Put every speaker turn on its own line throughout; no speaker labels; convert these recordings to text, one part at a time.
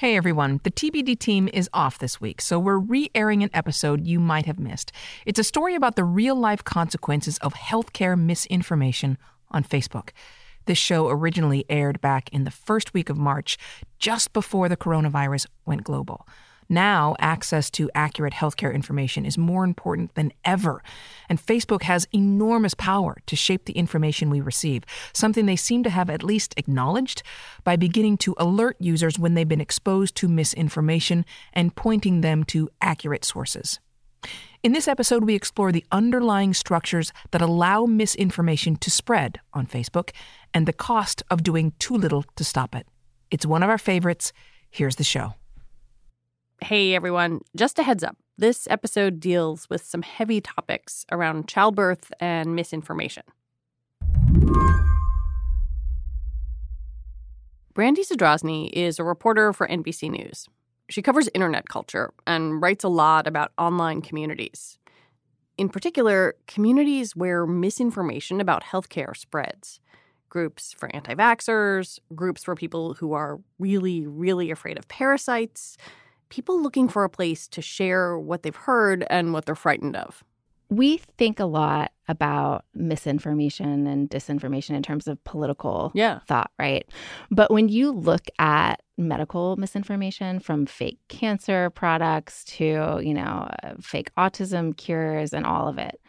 Hey everyone, the TBD team is off this week, so we're re airing an episode you might have missed. It's a story about the real life consequences of healthcare misinformation on Facebook. This show originally aired back in the first week of March, just before the coronavirus went global. Now, access to accurate healthcare information is more important than ever, and Facebook has enormous power to shape the information we receive, something they seem to have at least acknowledged by beginning to alert users when they've been exposed to misinformation and pointing them to accurate sources. In this episode, we explore the underlying structures that allow misinformation to spread on Facebook and the cost of doing too little to stop it. It's one of our favorites. Here's the show.
Hey everyone, just a heads up. This episode deals with some heavy topics around childbirth and misinformation. Brandy Zadrozny is a reporter for NBC News. She covers internet culture and writes a lot about online communities. In particular, communities where misinformation about healthcare spreads. Groups for anti vaxxers, groups for people who are really, really afraid of parasites, people looking for a place to share what they've heard and what they're frightened of.
We think a lot about misinformation and disinformation in terms of political
yeah.
thought, right? But when you look at medical misinformation from fake cancer products to, you know, uh, fake autism cures and all of it,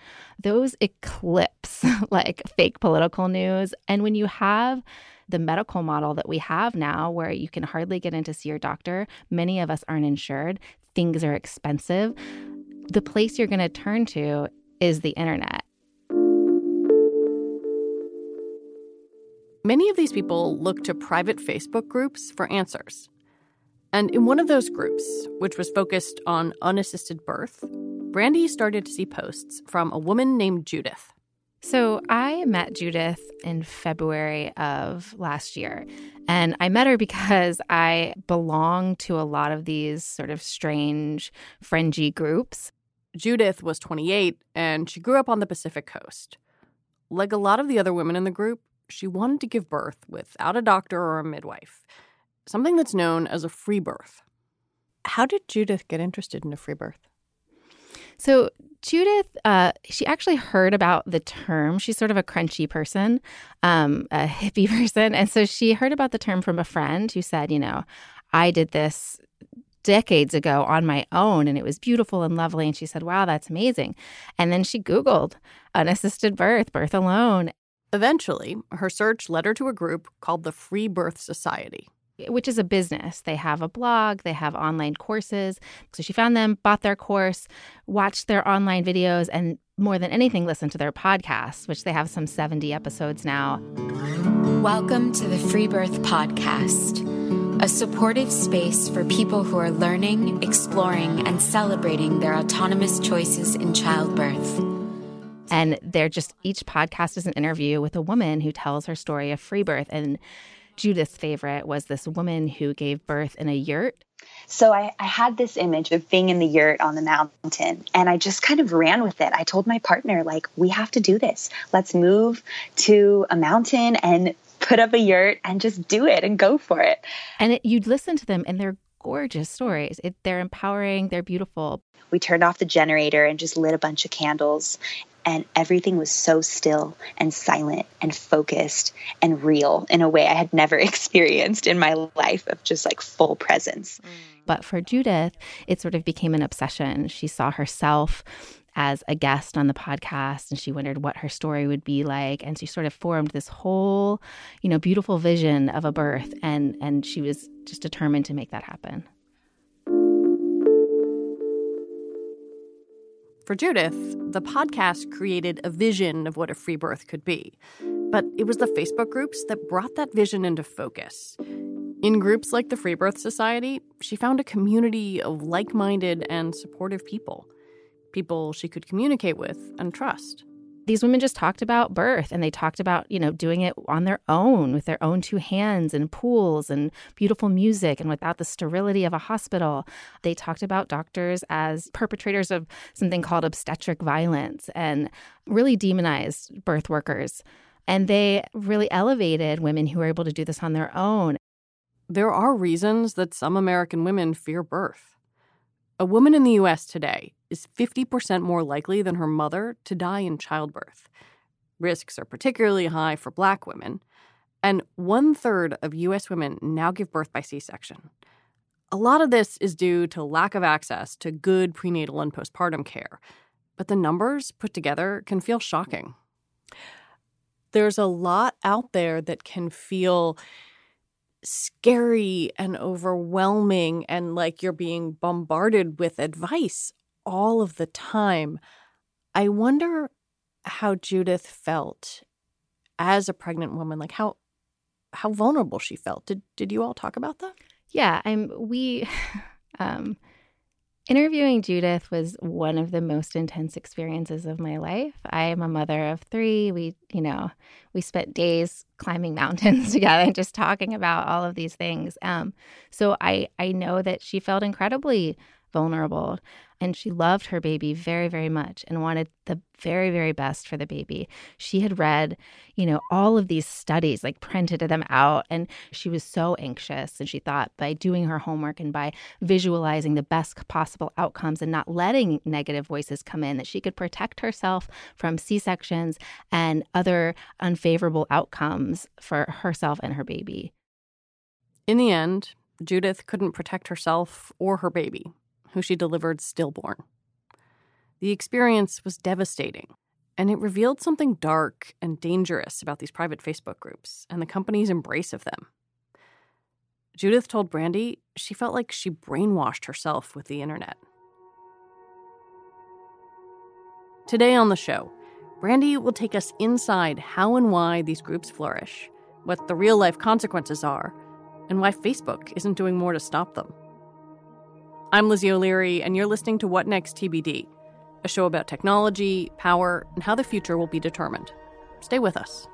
those eclipse like fake political news. And when you have the medical model that we have now, where you can hardly get in to see your doctor, many of us aren't insured, things are expensive. The place you're going to turn to is the internet.
Many of these people look to private Facebook groups for answers. And in one of those groups, which was focused on unassisted birth, Brandy started to see posts from a woman named Judith.
So I met Judith in February of last year. And I met her because I belong to a lot of these sort of strange, fringy groups.
Judith was 28 and she grew up on the Pacific coast. Like a lot of the other women in the group, she wanted to give birth without a doctor or a midwife, something that's known as a free birth. How did Judith get interested in a free birth?
So Judith, uh, she actually heard about the term. She's sort of a crunchy person, um, a hippie person. And so she heard about the term from a friend who said, you know, I did this decades ago on my own and it was beautiful and lovely. And she said, wow, that's amazing. And then she Googled unassisted birth, birth alone.
Eventually, her search led her to a group called the Free Birth Society
which is a business. They have a blog, they have online courses. So she found them, bought their course, watched their online videos, and more than anything, listened to their podcast, which they have some 70 episodes now.
Welcome to the Free Birth Podcast, a supportive space for people who are learning, exploring, and celebrating their autonomous choices in childbirth.
And they're just each podcast is an interview with a woman who tells her story of free birth. And Judith's favorite was this woman who gave birth in a yurt.
So I, I, had this image of being in the yurt on the mountain, and I just kind of ran with it. I told my partner, like, we have to do this. Let's move to a mountain and put up a yurt and just do it and go for it.
And it, you'd listen to them, and they're gorgeous stories. It, they're empowering, they're beautiful.
We turned off the generator and just lit a bunch of candles and everything was so still and silent and focused and real in a way I had never experienced in my life of just like full presence. Mm.
But for Judith, it sort of became an obsession. She saw herself as a guest on the podcast and she wondered what her story would be like and she sort of formed this whole you know beautiful vision of a birth and and she was just determined to make that happen
For Judith, the podcast created a vision of what a free birth could be. But it was the Facebook groups that brought that vision into focus. In groups like the Free Birth Society, she found a community of like minded and supportive people. People she could communicate with and trust
these women just talked about birth and they talked about, you know, doing it on their own with their own two hands and pools and beautiful music and without the sterility of a hospital. They talked about doctors as perpetrators of something called obstetric violence and really demonized birth workers. And they really elevated women who were able to do this on their own.
there are reasons that some American women fear birth. A woman in the US today is 50% more likely than her mother to die in childbirth. Risks are particularly high for black women, and one third of US women now give birth by C section. A lot of this is due to lack of access to good prenatal and postpartum care, but the numbers put together can feel shocking. There's a lot out there that can feel scary and overwhelming and like you're being bombarded with advice all of the time. I wonder how Judith felt as a pregnant woman, like how how vulnerable she felt. Did did you all talk about that?
Yeah, I'm we um interviewing Judith was one of the most intense experiences of my life. I am a mother of 3. We, you know, we spent days climbing mountains together just talking about all of these things. Um so I I know that she felt incredibly vulnerable and she loved her baby very very much and wanted the very very best for the baby. She had read you know all of these studies like printed them out and she was so anxious and she thought by doing her homework and by visualizing the best possible outcomes and not letting negative voices come in that she could protect herself from c-sections and other unfavorable outcomes for herself and her baby.
In the end judith couldn't protect herself or her baby who she delivered stillborn. The experience was devastating, and it revealed something dark and dangerous about these private Facebook groups and the company's embrace of them. Judith told Brandy she felt like she brainwashed herself with the internet. Today on the show, Brandy will take us inside how and why these groups flourish, what the real life consequences are, and why Facebook isn't doing more to stop them. I'm Lizzie O'Leary, and you're listening to What Next TBD, a show about technology, power, and how the future will be determined. Stay with us.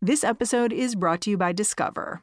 This episode is brought to you by Discover.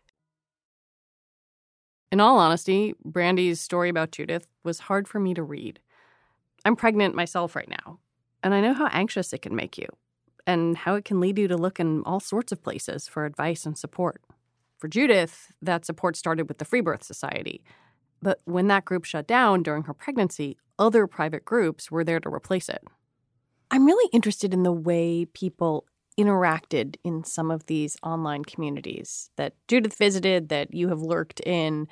In all honesty, Brandy's story about Judith was hard for me to read. I'm pregnant myself right now, and I know how anxious it can make you, and how it can lead you to look in all sorts of places for advice and support. For Judith, that support started with the Free Birth Society. But when that group shut down during her pregnancy, other private groups were there to replace it. I'm really interested in the way people interacted in some of these online communities that Judith visited, that you have lurked in.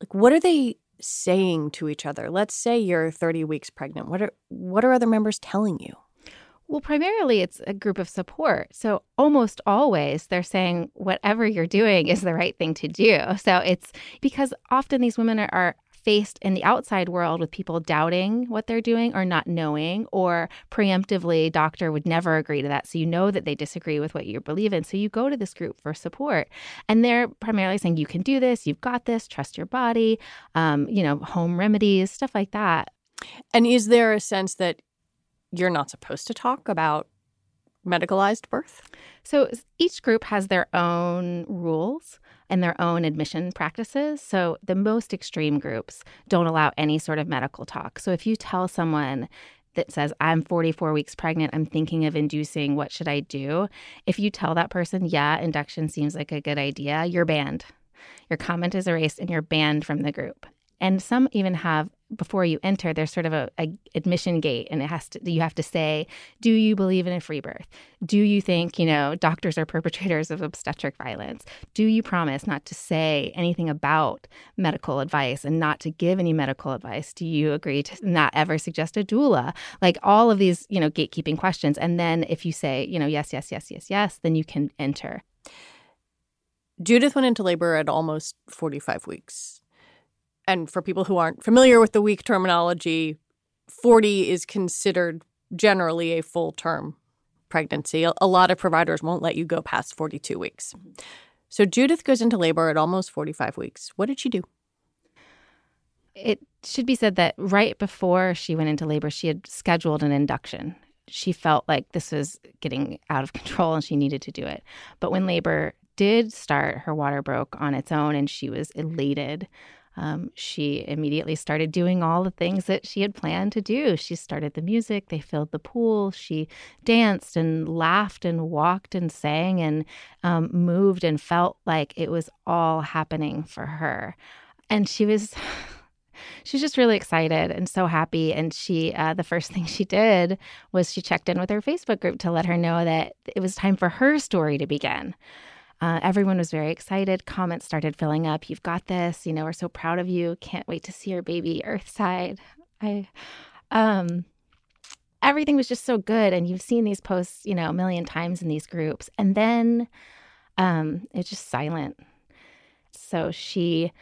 Like, what are they saying to each other? Let's say you're 30 weeks pregnant. What are what are other members telling you?
Well, primarily it's a group of support. So almost always they're saying whatever you're doing is the right thing to do. So it's because often these women are, are faced in the outside world with people doubting what they're doing or not knowing, or preemptively, doctor would never agree to that. So you know that they disagree with what you believe in. So you go to this group for support. And they're primarily saying, you can do this, you've got this, trust your body, um, you know, home remedies, stuff like that.
And is there a sense that you're not supposed to talk about medicalized birth?
So each group has their own rules and their own admission practices. So the most extreme groups don't allow any sort of medical talk. So if you tell someone that says, I'm 44 weeks pregnant, I'm thinking of inducing, what should I do? If you tell that person, yeah, induction seems like a good idea, you're banned. Your comment is erased and you're banned from the group. And some even have before you enter, there's sort of a, a, admission gate, and it has to. You have to say, "Do you believe in a free birth? Do you think you know doctors are perpetrators of obstetric violence? Do you promise not to say anything about medical advice and not to give any medical advice? Do you agree to not ever suggest a doula? Like all of these, you know, gatekeeping questions. And then if you say, you know, yes, yes, yes, yes, yes, then you can enter.
Judith went into labor at almost 45 weeks. And for people who aren't familiar with the week terminology, 40 is considered generally a full term pregnancy. A lot of providers won't let you go past 42 weeks. Mm-hmm. So Judith goes into labor at almost 45 weeks. What did she do?
It should be said that right before she went into labor, she had scheduled an induction. She felt like this was getting out of control and she needed to do it. But when labor did start, her water broke on its own and she was elated. Um, she immediately started doing all the things that she had planned to do. She started the music, they filled the pool, she danced and laughed and walked and sang and um, moved and felt like it was all happening for her. And she was she was just really excited and so happy. And she, uh, the first thing she did was she checked in with her Facebook group to let her know that it was time for her story to begin. Uh, everyone was very excited. Comments started filling up. You've got this. You know, we're so proud of you. Can't wait to see your baby Earthside. I, um, everything was just so good. And you've seen these posts, you know, a million times in these groups. And then, um, it's just silent. So she,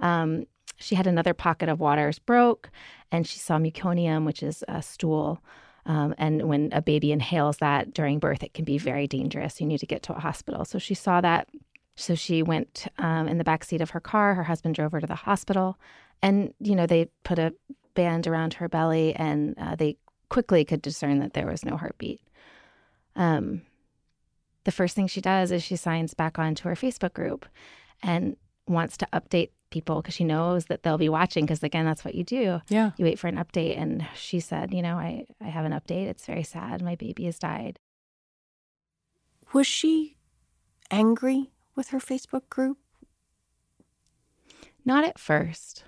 um, she had another pocket of waters broke, and she saw meconium, which is a stool. Um, and when a baby inhales that during birth, it can be very dangerous. You need to get to a hospital. So she saw that. So she went um, in the back seat of her car. Her husband drove her to the hospital, and you know they put a band around her belly, and uh, they quickly could discern that there was no heartbeat. Um, the first thing she does is she signs back onto her Facebook group, and wants to update people because she knows that they'll be watching because again that's what you do.
Yeah.
You wait for an update and she said you know i i have an update. It's very sad. My baby has died.
Was she angry with her facebook group?
Not at first.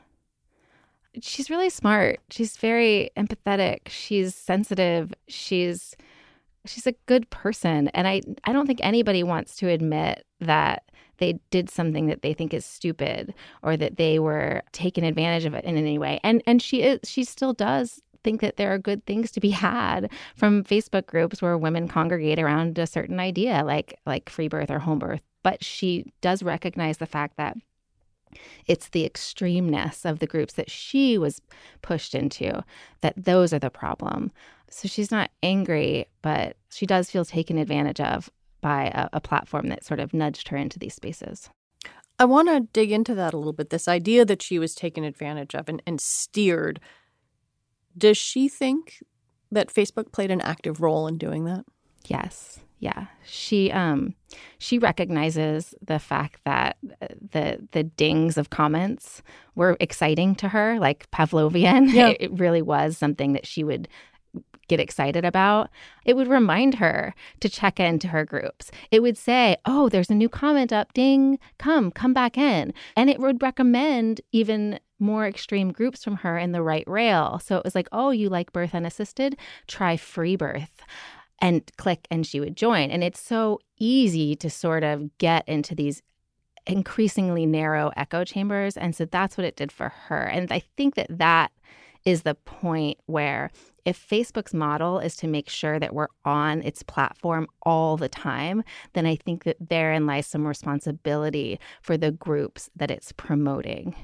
She's really smart. She's very empathetic. She's sensitive. She's she's a good person and i i don't think anybody wants to admit that they did something that they think is stupid or that they were taken advantage of it in any way. And and she is she still does think that there are good things to be had from Facebook groups where women congregate around a certain idea like like free birth or home birth. But she does recognize the fact that it's the extremeness of the groups that she was pushed into that those are the problem. So she's not angry, but she does feel taken advantage of by a, a platform that sort of nudged her into these spaces.
I want to dig into that a little bit this idea that she was taken advantage of and, and steered. Does she think that Facebook played an active role in doing that?
Yes. Yeah. She um she recognizes the fact that the the dings of comments were exciting to her, like Pavlovian. Yeah. It, it really was something that she would get excited about, it would remind her to check into her groups. It would say, Oh, there's a new comment up. Ding, come, come back in. And it would recommend even more extreme groups from her in the right rail. So it was like, Oh, you like birth unassisted? Try free birth and click, and she would join. And it's so easy to sort of get into these increasingly narrow echo chambers. And so that's what it did for her. And I think that that is the point where if Facebook's model is to make sure that we're on its platform all the time, then I think that therein lies some responsibility for the groups that it's promoting.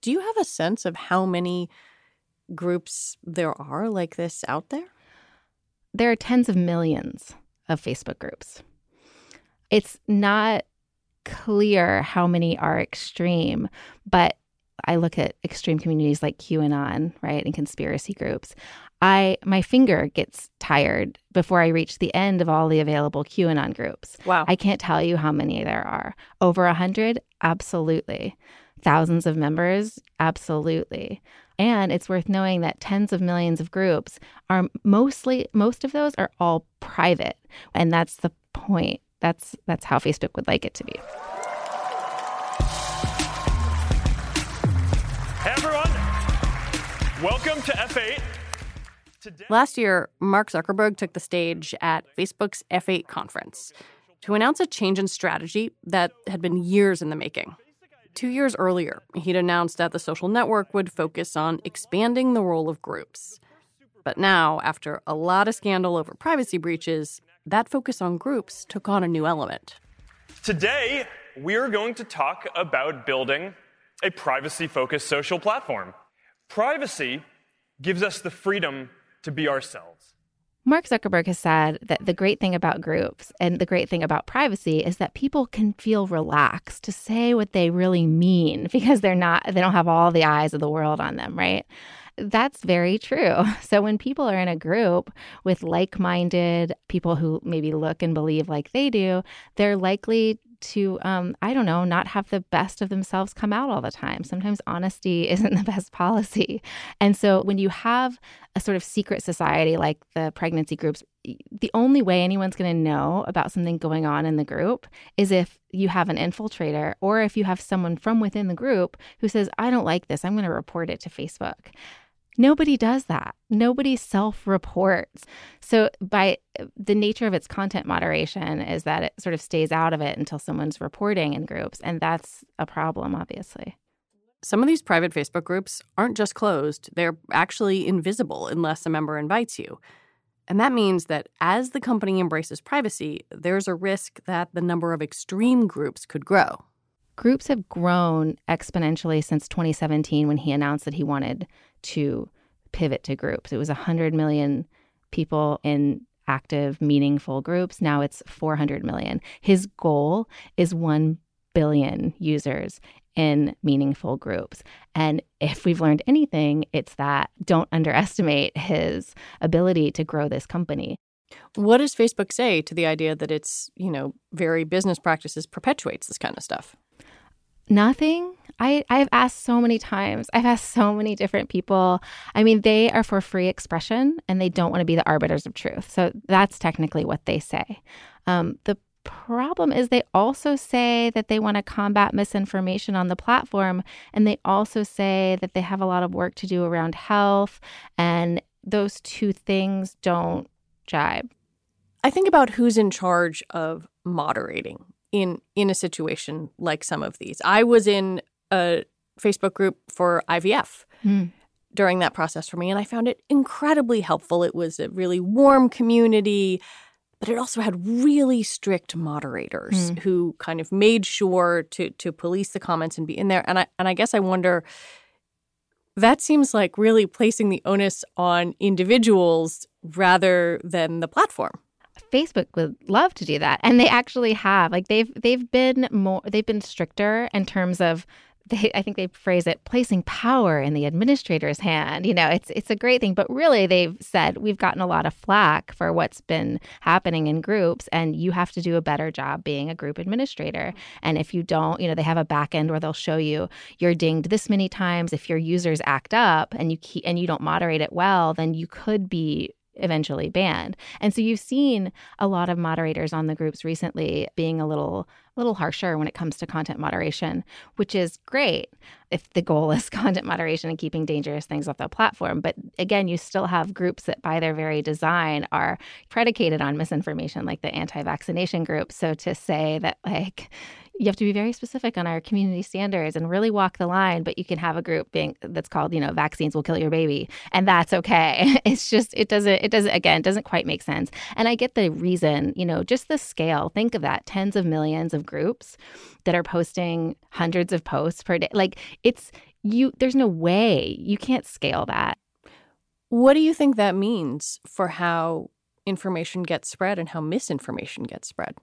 Do you have a sense of how many groups there are like this out there?
There are tens of millions of Facebook groups. It's not clear how many are extreme, but I look at extreme communities like QAnon, right, and conspiracy groups. I my finger gets tired before I reach the end of all the available QAnon groups.
Wow.
I can't tell you how many there are. Over a hundred? Absolutely. Thousands of members? Absolutely. And it's worth knowing that tens of millions of groups are mostly most of those are all private. And that's the point. That's that's how Facebook would like it to be.
Welcome to F8.
Today- Last year, Mark Zuckerberg took the stage at Facebook's F8 conference to announce a change in strategy that had been years in the making. Two years earlier, he'd announced that the social network would focus on expanding the role of groups. But now, after a lot of scandal over privacy breaches, that focus on groups took on a new element.
Today, we're going to talk about building a privacy focused social platform. Privacy gives us the freedom to be ourselves.
Mark Zuckerberg has said that the great thing about groups and the great thing about privacy is that people can feel relaxed to say what they really mean because they're not they don't have all the eyes of the world on them, right? That's very true. So when people are in a group with like-minded people who maybe look and believe like they do, they're likely to um, i don't know not have the best of themselves come out all the time. Sometimes honesty isn't the best policy. And so when you have a sort of secret society like the pregnancy groups the only way anyone's going to know about something going on in the group is if you have an infiltrator or if you have someone from within the group who says i don't like this. I'm going to report it to facebook Nobody does that. Nobody self reports. So, by the nature of its content moderation, is that it sort of stays out of it until someone's reporting in groups. And that's a problem, obviously.
Some of these private Facebook groups aren't just closed, they're actually invisible unless a member invites you. And that means that as the company embraces privacy, there's a risk that the number of extreme groups could grow.
Groups have grown exponentially since 2017 when he announced that he wanted to pivot to groups. It was 100 million people in active, meaningful groups. Now it's 400 million. His goal is 1 billion users in meaningful groups. And if we've learned anything, it's that don't underestimate his ability to grow this company.
What does Facebook say to the idea that its, you know, very business practices perpetuates this kind of stuff?
Nothing. I, I've asked so many times. I've asked so many different people. I mean, they are for free expression and they don't want to be the arbiters of truth. So that's technically what they say. Um, the problem is they also say that they want to combat misinformation on the platform. And they also say that they have a lot of work to do around health. And those two things don't jibe.
I think about who's in charge of moderating in in a situation like some of these. I was in a Facebook group for IVF mm. during that process for me, and I found it incredibly helpful. It was a really warm community, but it also had really strict moderators mm. who kind of made sure to to police the comments and be in there. And I and I guess I wonder. That seems like really placing the onus on individuals rather than the platform.
Facebook would love to do that, and they actually have. Like they've they've been more they've been stricter in terms of. They, I think they phrase it placing power in the administrator's hand. You know, it's it's a great thing, but really they've said we've gotten a lot of flack for what's been happening in groups, and you have to do a better job being a group administrator. And if you don't, you know, they have a back end where they'll show you you're dinged this many times. If your users act up and you keep, and you don't moderate it well, then you could be eventually banned. And so you've seen a lot of moderators on the groups recently being a little little harsher when it comes to content moderation, which is great if the goal is content moderation and keeping dangerous things off the platform. But again, you still have groups that by their very design are predicated on misinformation like the anti-vaccination group. So to say that like you have to be very specific on our community standards and really walk the line but you can have a group being that's called you know vaccines will kill your baby and that's okay. It's just it doesn't it doesn't again it doesn't quite make sense. And i get the reason you know just the scale. Think of that tens of millions of groups that are posting hundreds of posts per day. Like it's you there's no way you can't scale that.
What do you think that means for how information gets spread and how misinformation gets spread?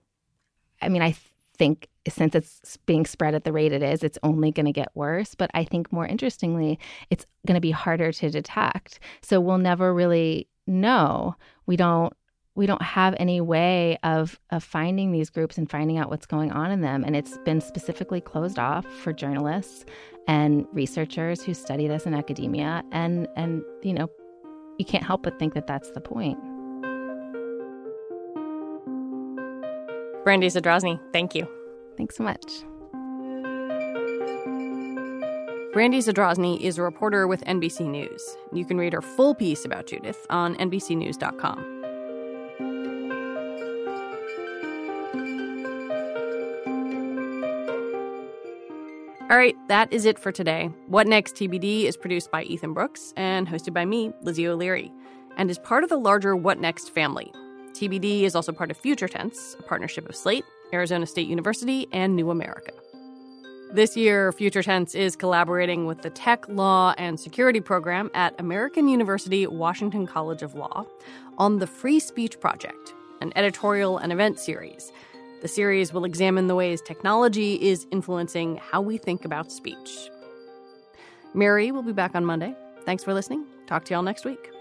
I mean i think since it's being spread at the rate it is, it's only going to get worse. But I think more interestingly, it's going to be harder to detect. So we'll never really know. We don't we don't have any way of of finding these groups and finding out what's going on in them and it's been specifically closed off for journalists and researchers who study this in academia and and you know you can't help but think that that's the point
Brandy Zadrozny, thank you.
Thanks so much.
Brandy Zadrozny is a reporter with NBC News. You can read her full piece about Judith on NBCNews.com. All right, that is it for today. What Next TBD is produced by Ethan Brooks and hosted by me, Lizzie O'Leary, and is part of the larger What Next family. TBD is also part of Future Tense, a partnership of Slate, Arizona State University, and New America. This year, Future Tense is collaborating with the Tech, Law, and Security program at American University Washington College of Law on the Free Speech Project, an editorial and event series. The series will examine the ways technology is influencing how we think about speech. Mary will be back on Monday. Thanks for listening. Talk to y'all next week.